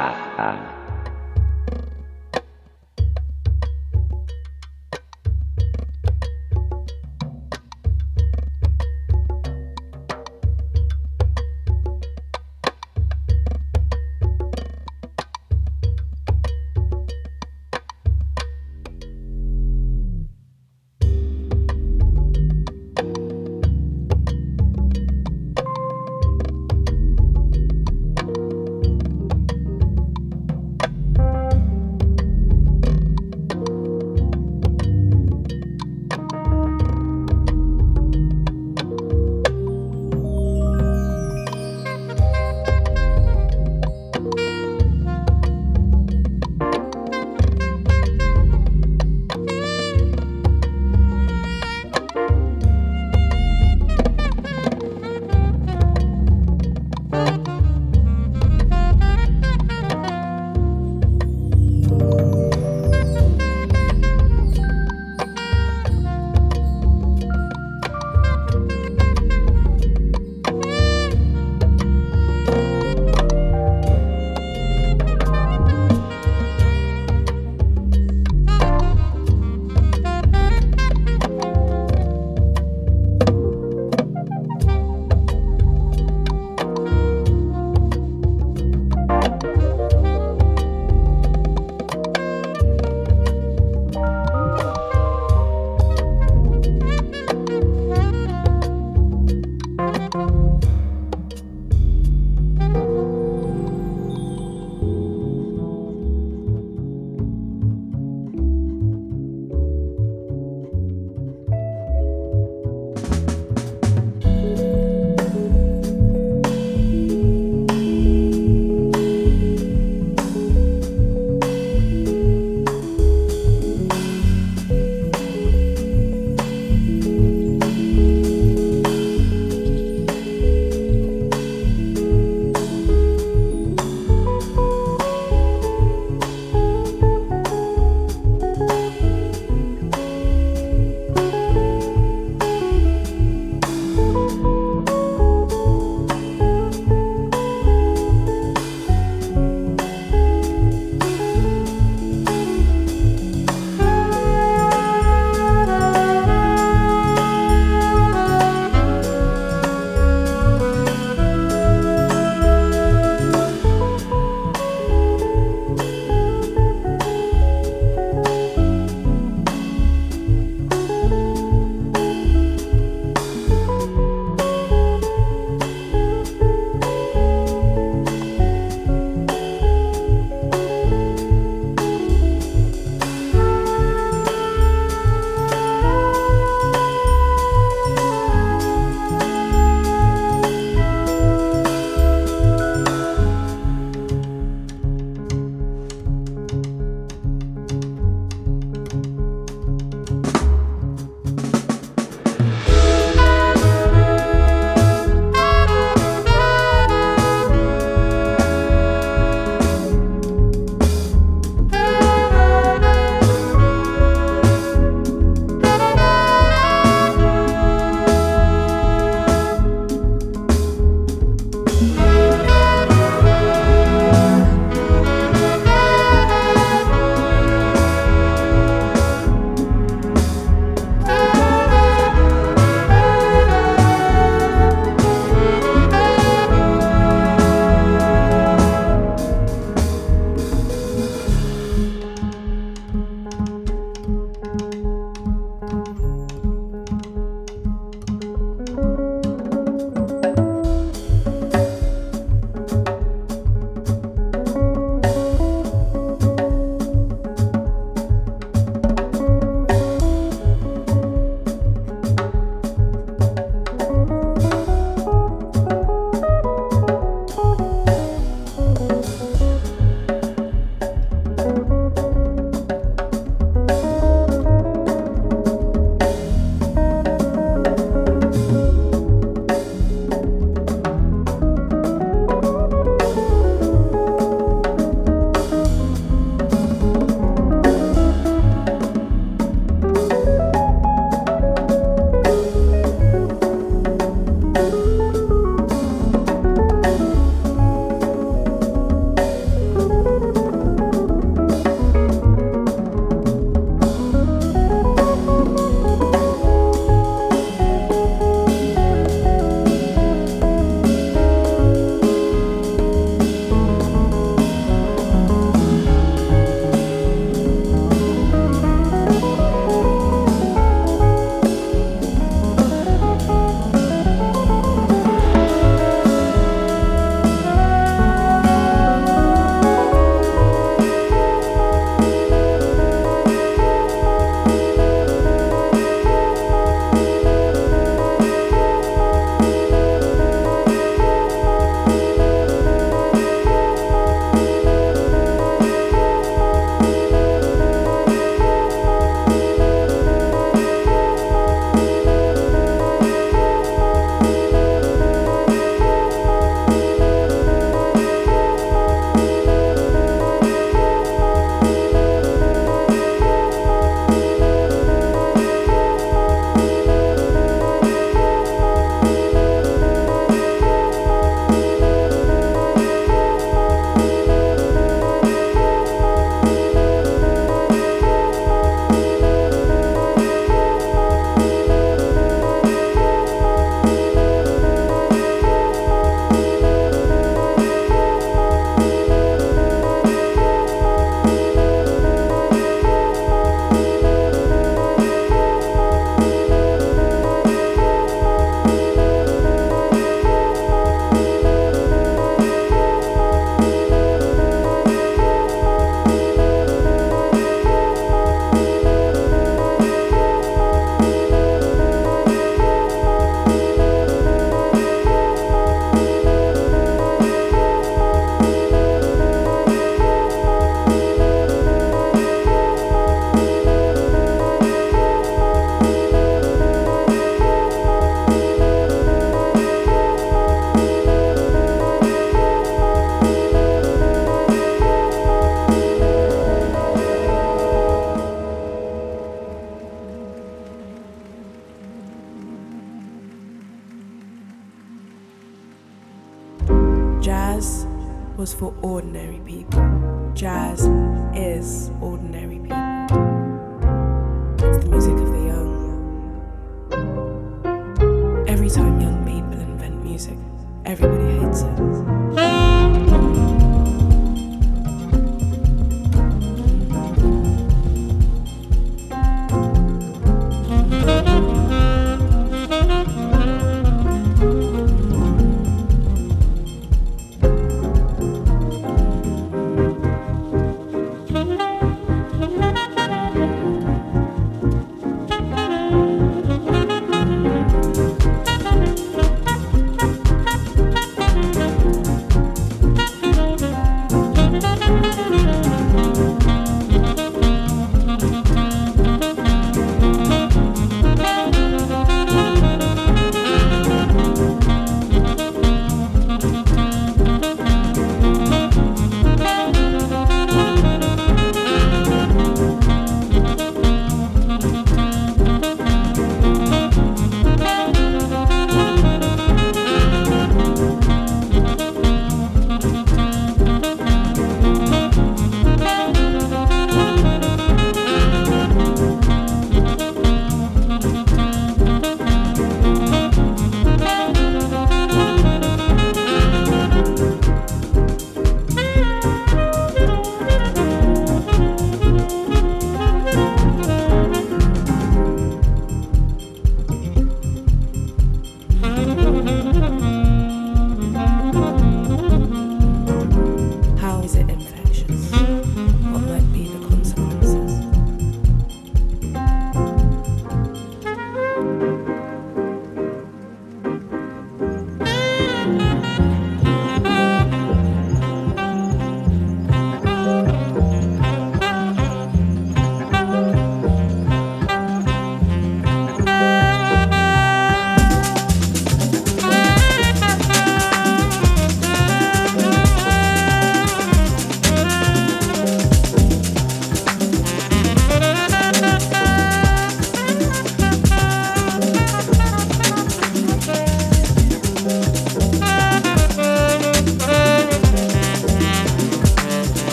啊啊。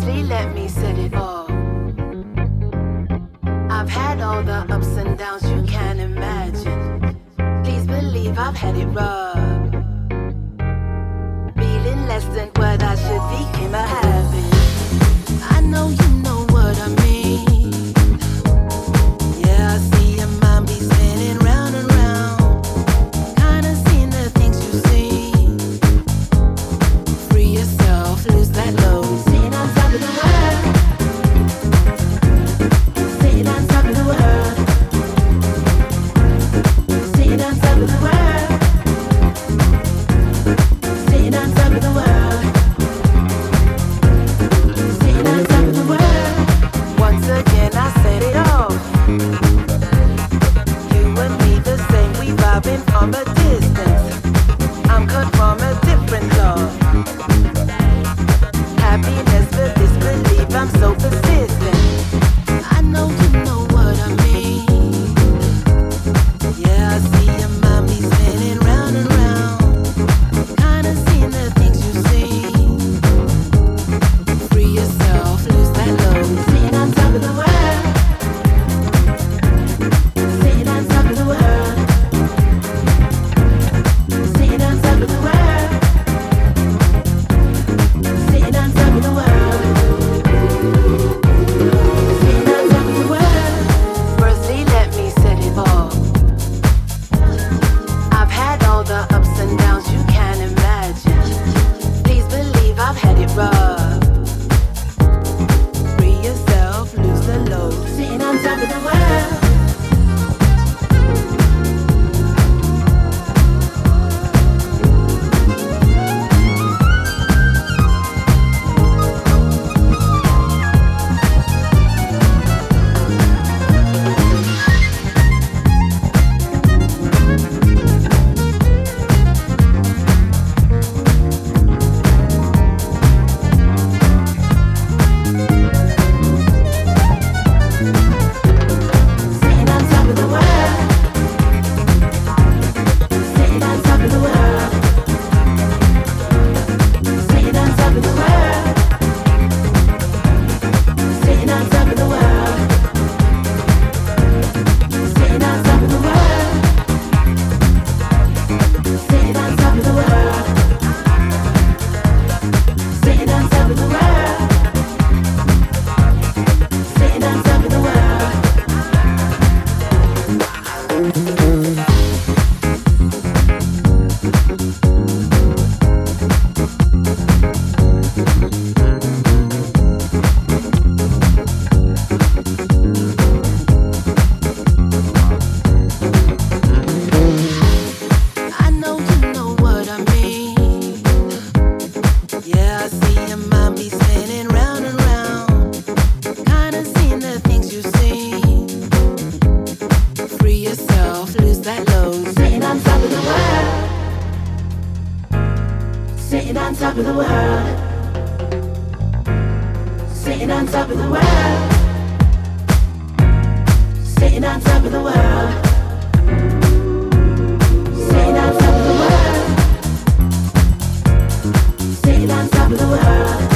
Honestly, let me set it off. I've had all the ups and downs you can imagine. Please believe I've had it rough. Feeling less than what I should be came a habit. I know you. Sitting on top of the world.